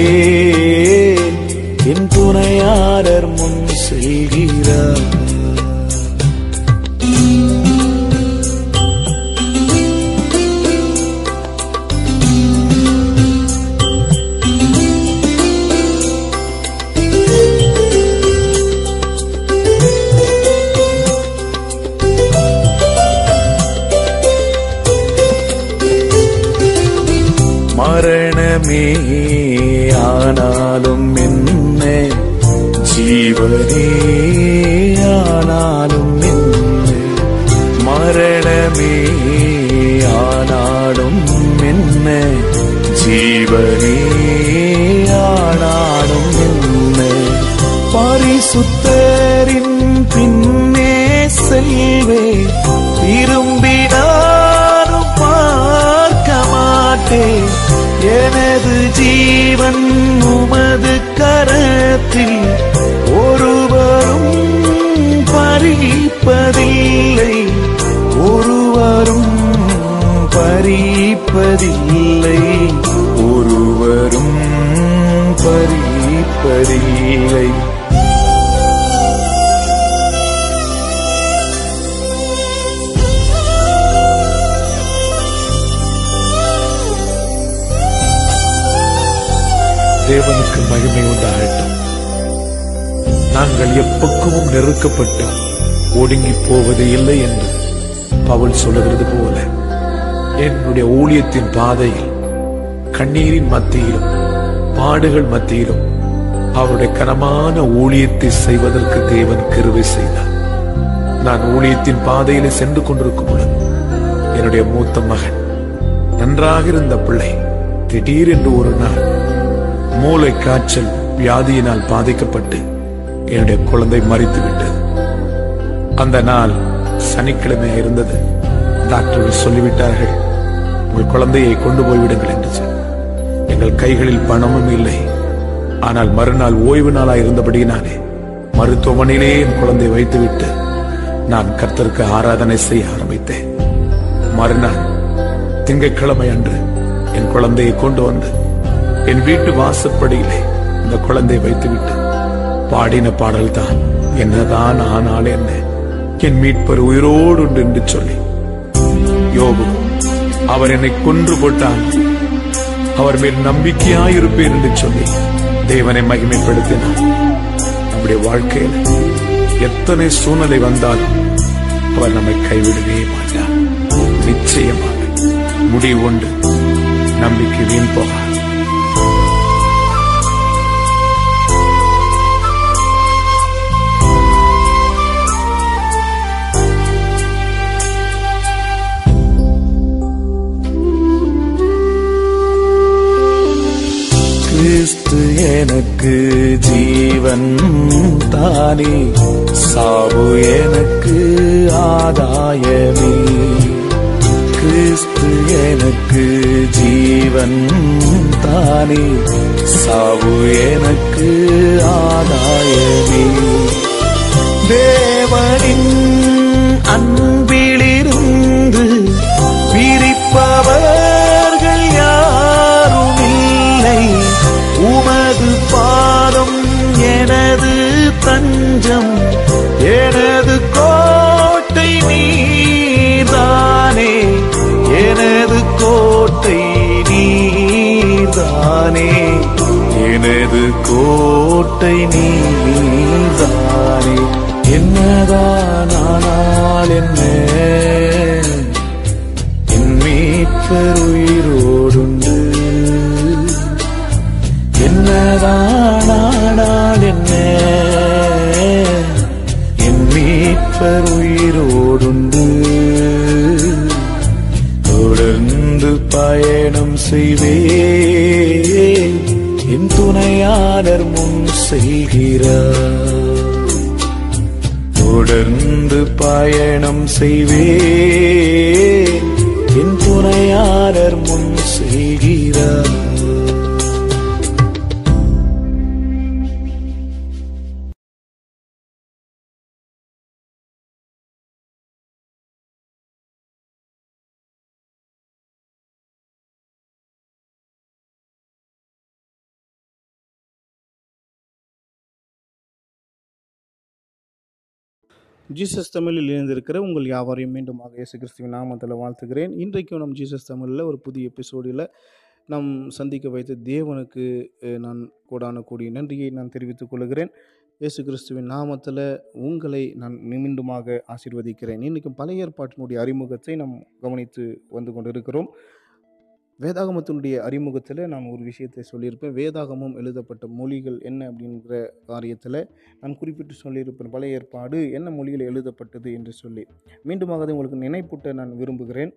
என் துணையாளர் முன் செல்கிறார். மரணமே ஆனாலும் என்ன ஜீவனே ஆனாலும் என்ன மரணமே ஆனாலும் என்ன ஜீவனே ஆனாலும் என்ன பரிசுத்தரின் பின்னே செல்வே எனது ஜீவன் உமது கரத்தில் ஒருவரும் பறிப்பதில்லை ஒருவரும் பறிப்பதில்லை ஒருவரும் பறிப்பதில்லை தேவனுக்கு மகிமை உண்டாகட்டும் நாங்கள் எப்பக்கமும் நெருக்கப்பட்டு ஒடுங்கி போவது இல்லை என்று பவுல் சொல்லுகிறது போல என்னுடைய ஊழியத்தின் பாதையில் கண்ணீரின் மத்தியிலும் பாடுகள் மத்தியிலும் அவருடைய கனமான ஊழியத்தை செய்வதற்கு தேவன் கருவை செய்தார். நான் ஊழியத்தின் பாதையில சென்று கொண்டிருக்கும் பொழுது என்னுடைய மூத்த மகன் நன்றாக இருந்த பிள்ளை திடீரென்று ஒரு நாள் மூளை காய்ச்சல் வியாதியினால் பாதிக்கப்பட்டு என்னுடைய குழந்தை மறித்து விட்டது அந்த நாள் சனிக்கிழமை இருந்தது. டாக்டர்கள் சொல்லிவிட்டார்கள் உங்கள் குழந்தையை கொண்டு போய்விடுங்கள் என்று சொல்லி. எங்கள் கைகளில் பணமும் இல்லை. ஆனால் மறுநாள் ஓய்வு நாளாக இருந்தபடியினாலே மருத்துவமனையிலே என் குழந்தை வைத்துவிட்டு நான் கர்த்தருக்கு ஆராதனை செய்ய ஆரம்பித்தேன். மறுநாள் திங்கட்கிழமை அன்று என் குழந்தையை கொண்டு வந்து என் வீட்டு வாசப்படியிலே இந்த குழந்தை வைத்துவிட்டு பாடின பாடல் தான் என்னதான் ஆனால் என்ன என் மீட்பர் உயிரோடு உண்டு என்று சொல்லி. யோபு அவர் என்னை கொன்று போட்டான். அவர் மேல் நம்பிக்கையாயிருப்பேன் என்று சொல்லி தேவனை மகிமைப்படுத்தினார் நம்முடைய வாழ்க்கையில் எத்தனை சூழ்நிலை வந்தாலும் அவர் நம்மை கைவிடவே மாட்டார். நிச்சயமாக முடிவு உண்டு. நம்பிக்கை வீண் போக கிறிஸ்து எனக்கு ஜீவன் தானே. சாவு எனக்கு ஆதாயமே. கிறிஸ்து எனக்கு ஜீவன் தானே. சாவு எனக்கு ஆதாயமே. தேவனின் அன்பிலிருந்து பிரிப்பவர் எனது தஞ்சம் எனது கோட்டை நீதானே எனது கோட்டை நீதானே எனது கோட்டை நீதானே என்னதான் ஆனால் என்ன? என் மீட்பர் ஜீசஸ் தமிழில் இணைந்திருக்கிற உங்கள் யாவரையும் மீண்டுமாக இயேசு கிறிஸ்துவின் நாமத்தில் வாழ்த்துகிறேன். இன்றைக்கும் நம் ஜீசஸ் தமிழில் ஒரு புதிய எபிசோடில் நாம் சந்திக்க வைத்த தேவனுக்கு நான் கோடான கூடிய நன்றியை நான் தெரிவித்துக் கொள்கிறேன். இயேசு கிறிஸ்துவின் நாமத்தில் உங்களை நான் மீண்டுமாக ஆசீர்வதிக்கிறேன். இன்றைக்கும் பழைய ஏற்பாட்டினுடைய அறிமுகத்தை நாம் கவனித்து வந்து கொண்டிருக்கிறோம். வேதாகமத்தினுடைய அறிமுகத்தில் நான் ஒரு விஷயத்தை சொல்லியிருப்பேன். வேதாகமம் எழுதப்பட்ட மொழிகள் என்ன அப்படிங்கிற காரியத்தில் நான் குறிப்பிட்டு சொல்லியிருப்பேன். பழைய ஏற்பாடு என்ன மொழியில் எழுதப்பட்டது என்று சொல்லி. மீண்டுமாக அதை உங்களுக்கு நினைப்பூட்ட நான் விரும்புகிறேன்.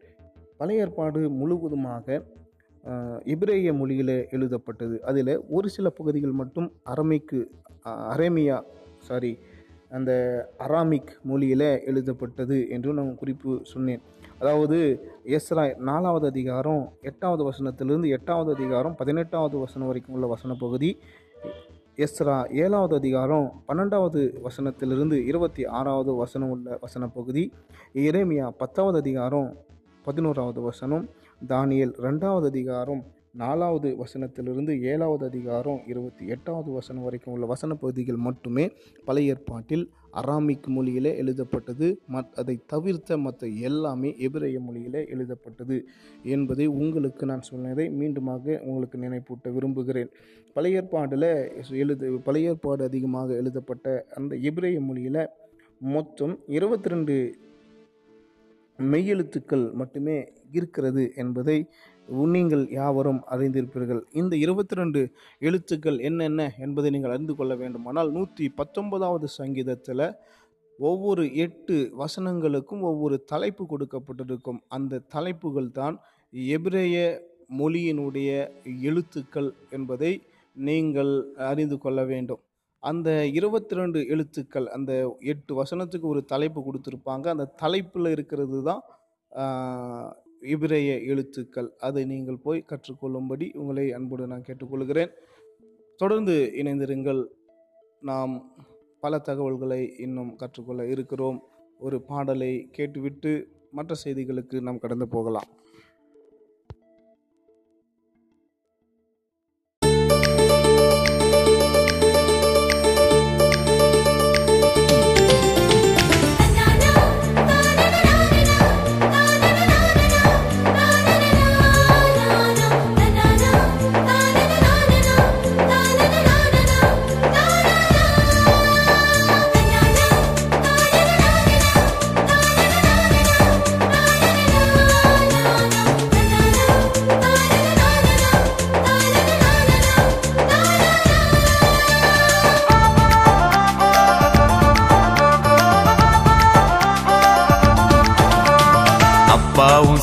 பழைய ஏற்பாடு முழுவதுமாக இப்ரேய மொழியில் எழுதப்பட்டது. அதில் ஒரு சில பகுதிகள் மட்டும் அரமிக்கு அரேமியா சாரி அந்த அராமிக் மொழியில் எழுதப்பட்டது என்று நான் குறிப்பு சொன்னேன். அதாவது எஸ்ரா நாலாவது அதிகாரம் எட்டாவது வசனத்திலிருந்து எட்டாவது அதிகாரம் பதினெட்டாவது வசனம் வரைக்கும் உள்ள வசன பகுதி எஸ்ரா ஏழாவது அதிகாரம் பன்னெண்டாவது வசனத்திலிருந்து இருபத்தி ஆறாவது வசனம் உள்ள வசன பகுதி எரேமியா பத்தாவது அதிகாரம் பதினோராவது வசனம். தானியல் ரெண்டாவது அதிகாரம் நாலாவது வசனத்திலிருந்து ஏழாவது அதிகாரம் இருபத்தி எட்டாவது வசனம் வரைக்கும் உள்ள வசன பகுதிகள் மட்டுமே பழைய ஏற்பாட்டில் அராமிக் மொழியிலே எழுதப்பட்டது. மத் அதை தவிர்த்த மற்ற எல்லாமே எபிரேய மொழியிலே எழுதப்பட்டது என்பதை உங்களுக்கு நான் சொன்னதை மீண்டுமாக உங்களுக்கு நினைப்பூட்ட விரும்புகிறேன். பழைய ஏற்பாடில் எழுது பழைய ஏற்பாடு அதிகமாக எழுதப்பட்ட அந்த எபிரேய மொழியில் மொத்தம் இருபத்தி ரெண்டு மெய்யெழுத்துக்கள் மட்டுமே இருக்கிறது என்பதை நீங்கள் யாவரும் அறிந்திருப்பீர்கள். இந்த இருபத்தி ரெண்டு எழுத்துக்கள் என்னென்ன என்பதை நீங்கள் அறிந்து கொள்ள வேண்டுமானால் நூற்றி பத்தொன்பதாவது சங்கீதத்தில் ஒவ்வொரு எட்டு வசனங்களுக்கும் ஒவ்வொரு தலைப்பு கொடுக்கப்பட்டிருக்கும். அந்த தலைப்புகள் தான் எபிரேய மொழியினுடைய எழுத்துக்கள் என்பதை நீங்கள் அறிந்து கொள்ள வேண்டும். அந்த இருபத்தி ரெண்டு எழுத்துக்கள் அந்த எட்டு வசனத்துக்கு ஒரு தலைப்பு கொடுத்துருப்பாங்க. அந்த தலைப்பில் இருக்கிறது தான் இபிரேய எழுத்துக்கள். அதை நீங்கள் போய் கற்றுக்கொள்ளும்படி உங்களை அன்போடு நான் கேட்டுக்கொள்கிறேன். தொடர்ந்து இணைந்திருங்கள். நாம் பல தகவல்களை இன்னும் கற்றுக்கொள்ள இருக்கிறோம். ஒரு பாடலை கேட்டுவிட்டு மற்ற செய்திகளுக்கு நாம் கடந்து போகலாம்.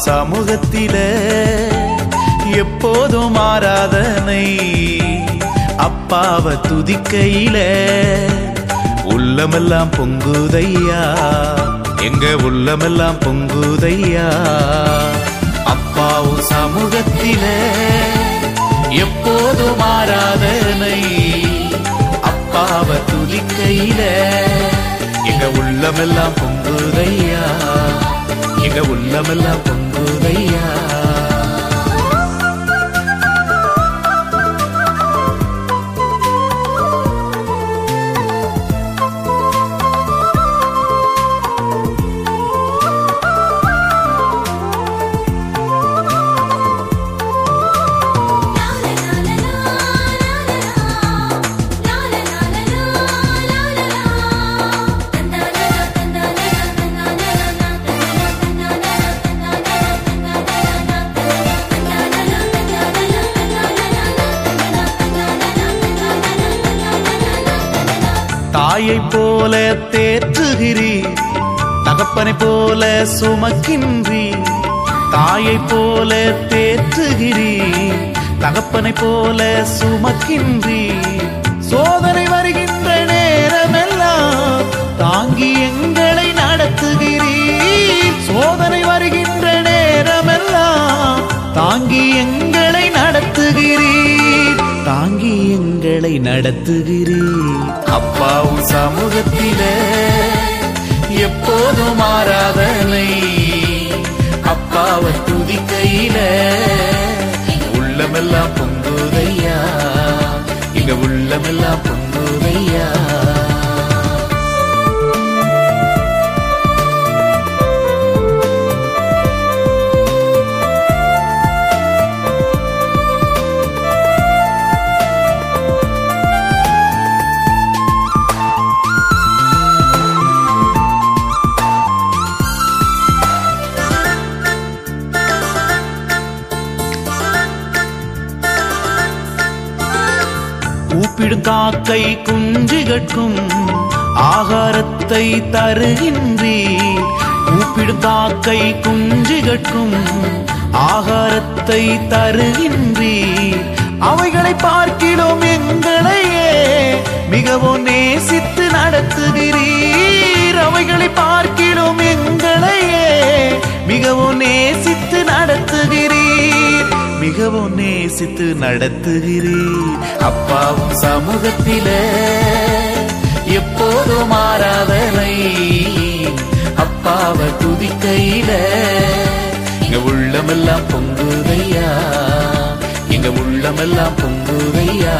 சமூகத்தில எப்போதும் ஆராதனை அப்பாவ துதிக்கையில. உள்ளமெல்லாம் பொங்குதையா? எங்க உள்ளமெல்லாம் பொங்குதையா? அப்பாவும் சமூகத்தில எப்போதும் ஆராதனை அப்பாவ துதிக்கையில. எங்க உள்ளமெல்லாம் பொங்குதையா? எங்க உள்ளமெல்லாம் பொங்கு தாயை அப்பனை போல சுமக்கின்றி தாயை போல தேற்றுகிறீர் தகப்பனை போல சுமக்கின்றி சோதனை வருகின்ற நேரமெல்லாம் தாங்கி எங்களை நடத்துகிறீ சோதனை வருகின்ற நேரமெல்லாம் தாங்கி எங்களை நடத்துகிறீ தாங்கி எங்களை நடத்துகிறீ. அப்பாவும் சமூகத்திலே எப்போதும் ஆராதனை அப்பாவை துதிக்கையில. உள்ளமெல்லாம் பொங்குதையா? இங்க உள்ளமெல்லாம் பொங்குதையா? கூப்பிடும் குஞ்சுகட்கும் ஆகாரத்தை தருகின்றீர் கூப்பிடும் காக்கை குஞ்சுகட்கும் ஆகாரத்தை தருகின்றீர் அவைகளை பார்க்கிறோம் எங்களையே மிகவும் நேசித்து நடத்துகிறீர். அவைகளை பார்க்கிறோம் எங்களையே மிகவும் நேசித்து நடத்துகிறீர். மிகவும் நேசித்து நடத்துகிறீர். அப்பாவும் சமூகத்தில எப்போதும் மாறாதனை அப்பாவை துதிக்கையில. எங்க உள்ளமெல்லாம் பொங்குதையா? எங்க உள்ளமெல்லாம் பொங்குதையா?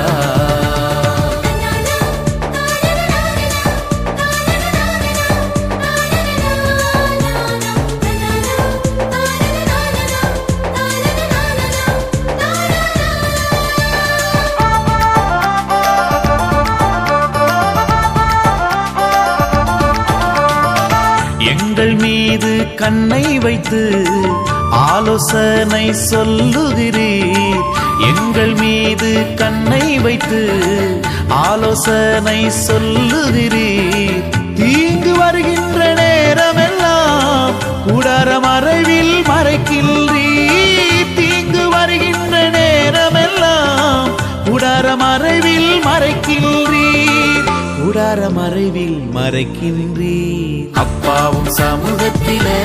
கண்ணை வைத்து ஆலோசனை சொல்லுகிறீர். எங்கள் மீது கண்ணை வைத்து ஆலோசனை சொல்லுகிறீர். தீங்கு வருகின்ற நேரமெல்லாம் கூடார மறைவில் மறைக்கின்றீர். தீங்கு வருகின்ற நேரமெல்லாம் கூடார மறைவில் மறைக்கின்றீர். கூடார மறைவில் மறைக்கின்றீர். அப்பாவும் சமூகத்திலே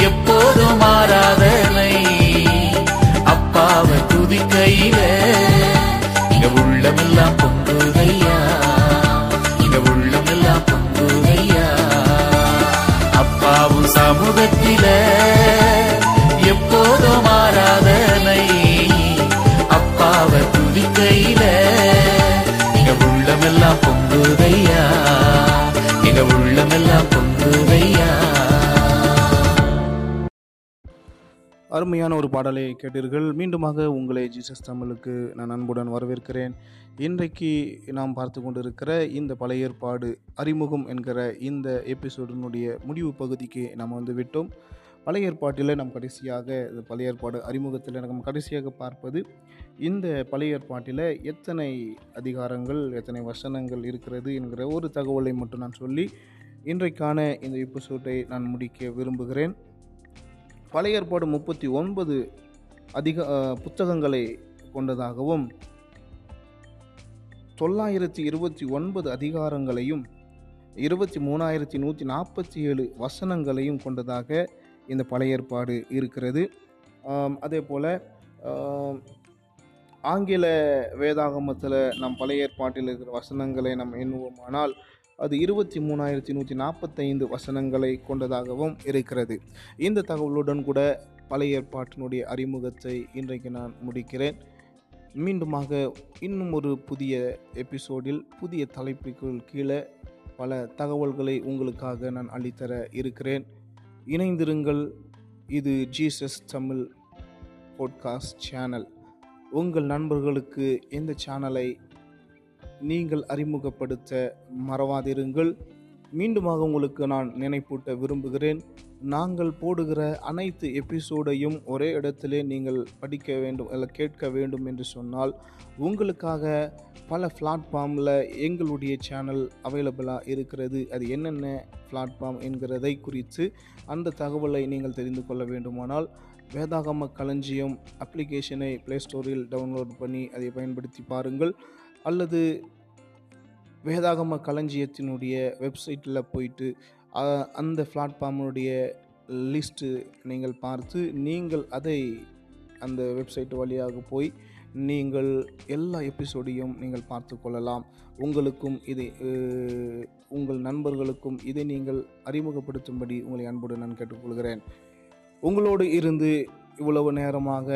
எப்போதும் மாறாத அருமையான ஒரு பாடலை கேட்டீர்கள். மீண்டுமாக உங்களை ஜீசஸ் தமிழுக்கு நான் அன்புடன் வரவேற்கிறேன். இன்றைக்கு நாம் பார்த்து கொண்டிருக்கிற இந்த பழைய ஏற்பாடு அறிமுகம் என்கிற இந்த எபிசோடினுடைய முடிவு பகுதிக்கு நாம் வந்து விட்டோம். பழைய ஏற்பாட்டில் நாம் கடைசியாக இந்த பழைய ஏற்பாடு அறிமுகத்தில் நம்ம கடைசியாக பார்ப்பது இந்த பழைய ஏற்பாட்டில் எத்தனை அதிகாரங்கள் எத்தனை வசனங்கள் இருக்கிறது என்கிற ஒரு தகவலை மட்டும் நான் சொல்லி இன்றைக்கான இந்த எபிசோட்டை நான் முடிக்க விரும்புகிறேன். பழைய ஏற்பாடு முப்பத்தி ஒன்பது அதிக புத்தகங்களை கொண்டதாகவும் தொள்ளாயிரத்தி இருபத்தி ஒன்பது அதிகாரங்களையும் இருபத்தி மூணாயிரத்தி நூற்றி நாற்பத்தி ஏழு வசனங்களையும் கொண்டதாக இந்த பழைய ஏற்பாடு இருக்கிறது. அதே போல் ஆங்கில வேதாகமத்தில் நம் பழைய ஏற்பாட்டில் இருக்கிற வசனங்களை நாம் எண்ணுவோமானால் அது இருபத்தி மூணாயிரத்தி நூற்றி நாற்பத்தைந்து வசனங்களை கொண்டதாகவும் இருக்கிறது. இந்த தகவலுடன் கூட பழைய ஏற்பாட்டினுடைய அறிமுகத்தை இன்றைக்கு நான் முடிக்கிறேன். மீண்டுமாக இன்னும் ஒரு புதிய எபிசோடில் புதிய தலைப்புக்குள் கீழே பல தகவல்களை உங்களுக்காக நான் அளித்தர இருக்கிறேன். இணைந்திருங்கள். இது ஜீசஸ் தமிழ் பாட்காஸ்ட் சேனல். உங்கள் நண்பர்களுக்கு இந்த சேனலை நீங்கள் அறிமுகப்படுத்த மறவாதிருங்கள். மீண்டுமாக உங்களுக்கு நான் நினைப்பூட்ட விரும்புகிறேன். நாங்கள் போடுகிற அனைத்து எபிசோடையும் ஒரே இடத்திலே நீங்கள் படிக்க வேண்டும் இல்லை கேட்க வேண்டும் என்று சொன்னால் உங்களுக்காக பல பிளாட்ஃபார்மில் எங்களுடைய சேனல் அவைலபிளாக இருக்கிறது. அது என்னென்ன பிளாட்ஃபார்ம் என்கிறதை குறித்து அந்த தகவலை நீங்கள் தெரிந்து கொள்ள வேண்டுமானால் வேதாகம களஞ்சியம் அப்ளிகேஷனை ப்ளே ஸ்டோரில் டவுன்லோட் பண்ணி அதை பயன்படுத்தி பாருங்கள். அல்லது வேதாகம களஞ்சியத்தினுடைய வெப்சைட்டில் போயிட்டு அந்த பிளாட்ஃபார்முடைய லிஸ்ட்டு நீங்கள் பார்த்து நீங்கள் அதை அந்த வெப்சைட் வழியாக போய் நீங்கள் எல்லா எபிசோடையும் நீங்கள் பார்த்து கொள்ளலாம். உங்களுக்கும் இதை உங்கள் நண்பர்களுக்கும் இதை நீங்கள் அறிமுகப்படுத்தும்படி உங்களை அன்போடு நான் கேட்டுக்கொள்கிறேன். உங்களோடு இருந்து இவ்வளவு நேரமாக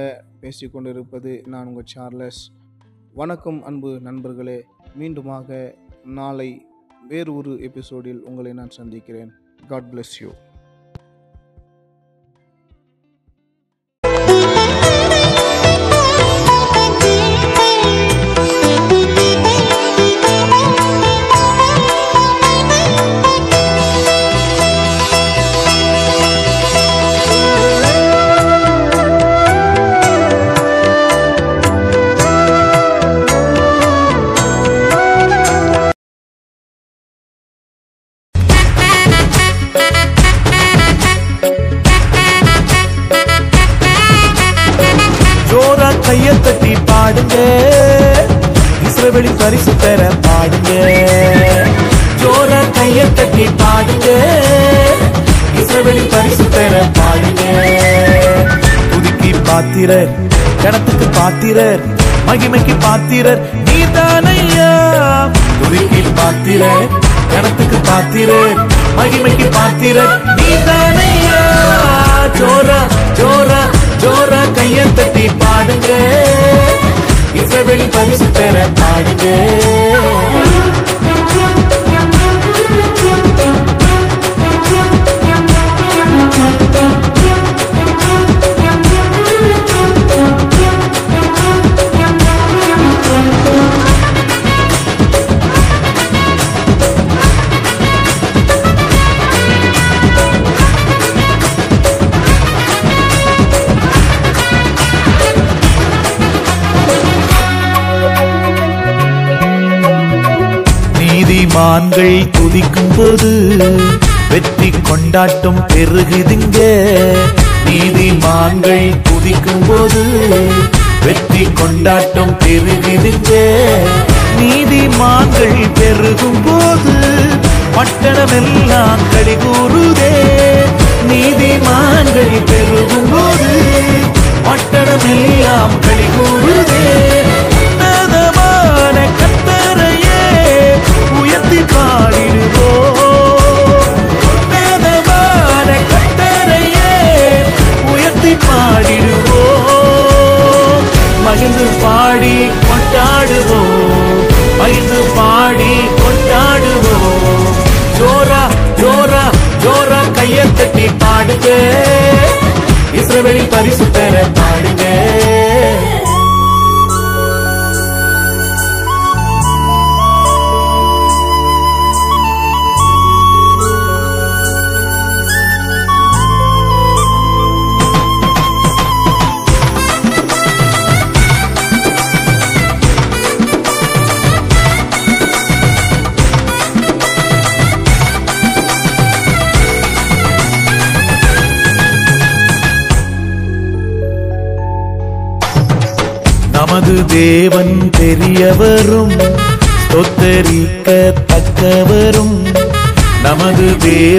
பேசிக்கொண்டிருப்பது நான் உங்கள் சார்லஸ். வணக்கம் அன்பு நண்பர்களே. மீண்டுமாக நாளை வேறு ஒரு எபிசோடில் உங்களை நான் சந்திக்கிறேன். காட் பிளெஸ் யூ பாத்திரர். மகிமைக்கு பாத்திரர். நீதானையா? துதிக்கு பாத்திரர். கணத்துக்கு பாத்திரர். மகிமைக்கு பாத்திரர். நீதானையா? ஜோரா ஜோரா ஜோரா கையை தட்டி பாடுங்க. இசைவெளி பரிசு பெற பாடுங்க. மான்கள் துதிக்கும் போது வெற்றி கொண்டாட்டம் பெருகுதுங்க. நீதிமான்கள் துதிக்கும் போது வெற்றி கொண்டாட்டம் பெருகுதுங்க. நீதிமான்கள் பெருகும் போது பட்டணமெல்லாம் கடிகூறுதே. நீதிமான்கள் பெருகும் போது பட்டணமெல்லாம் கடிகூறுதே. உயர்த்தி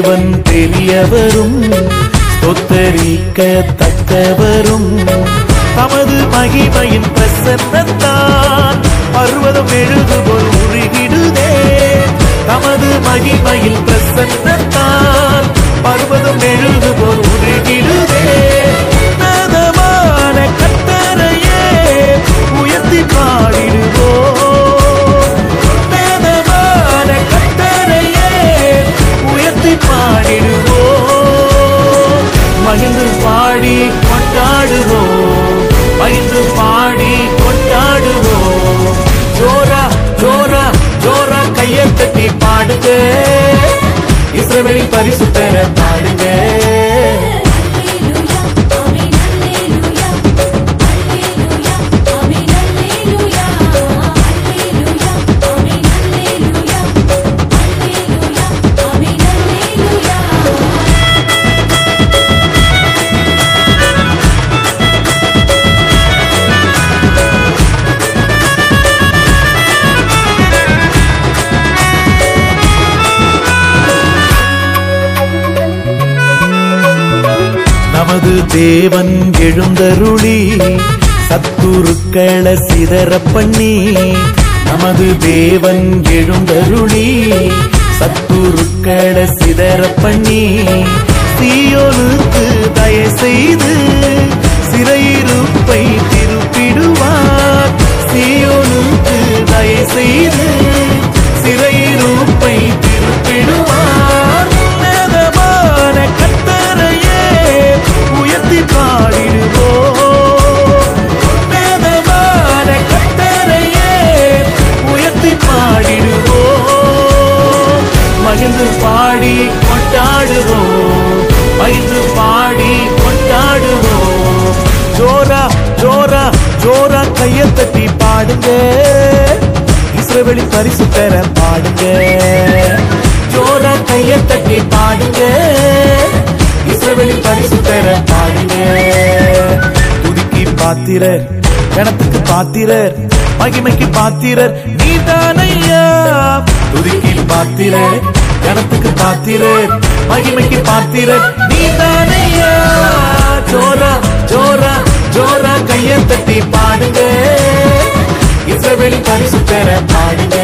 தேவன் பெரியவரும் தொத்தரிக்க தக்கவரும் தமது மகிமையின் பிரசன்னத்தான் பர்வதம் எழுதுபோல் உருகிடுதே. தமது மகிமையில் பிரசன்னத்தான் பர்வதம் எழுது மகிழ்ந்து பாடி கொண்டாடுவோம். ஜோரா ஜோரா ஜோரா கையை தட்டி பாடுங்க. இஸ்ரவேலின் பரிசுத்தர பாடுங்க. தேவன் எழுந்தருளி சத்துருக்கள சிதற பண்ணி நமது தேவன் எழுந்தருளி சத்துருக்கள சிதற பண்ணி சீயோனுக்கு தய செய்து சிறையிருப்பை திருப்பிடுவார். சீயோனுக்கு தய செய்து கொண்டாடுவோம். மகிழ்ந்து பாடி கொண்டாடுவோம். ஜோரா ஜோரா ஜோரா கைய தட்டி பாடுங்க. இஸ்ரவெளி பரிசு பெற பாடுங்க. ஜோரா கைய தட்டி பாடுங்க. இஸ்ரவெளி பரிசு பெற பாடுங்க. துதிக்கி பாத்திரர் கணத்துக்கு பாத்திரர் மகிமைக்கு பாத்திரர் நீதானையா துதிக்கி பாத்திரர் கணத்துக்கு பாத்திர மகிமைக்கு பாத்திர. நீ தானையா ஜோரா ஜோரா ஜோரா கையை தட்டி பாடுங்க. இசை வெளி பரிசு பெற பாடுங்க.